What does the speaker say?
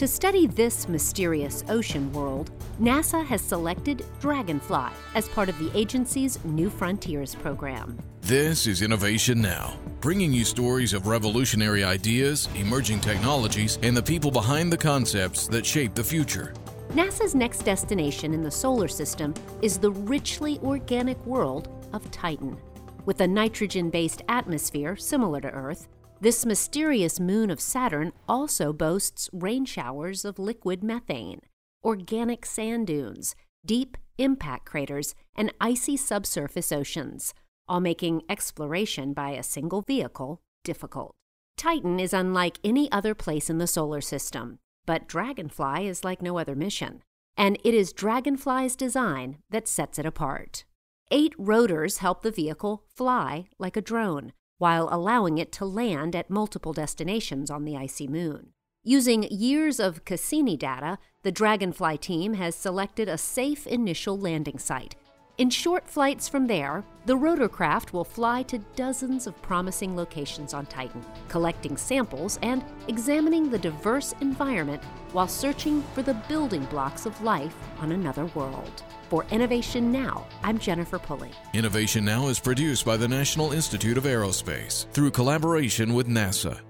To study this mysterious ocean world, NASA has selected Dragonfly as part of the agency's New Frontiers program. This is Innovation Now, bringing you stories of revolutionary ideas, emerging technologies, and the people behind the concepts that shape the future. NASA's next destination in the solar system is the richly organic world of Titan. With a nitrogen based atmosphere similar to Earth, this mysterious moon of Saturn also boasts rain showers of liquid methane, organic sand dunes, deep impact craters, and icy subsurface oceans, all making exploration by a single vehicle difficult. Titan is unlike any other place in the solar system, but Dragonfly is like no other mission, and it is Dragonfly's design that sets it apart. Eight rotors help the vehicle fly like a drone while allowing it to land at multiple destinations on the icy moon. Using years of Cassini data, the Dragonfly team has selected a safe initial landing site. In short flights from there, the rotorcraft will fly to dozens of promising locations on Titan, collecting samples and examining the diverse environment while searching for the building blocks of life on another world. For Innovation Now, I'm Jennifer Pulley. Innovation Now is produced by the National Institute of Aerospace through collaboration with NASA.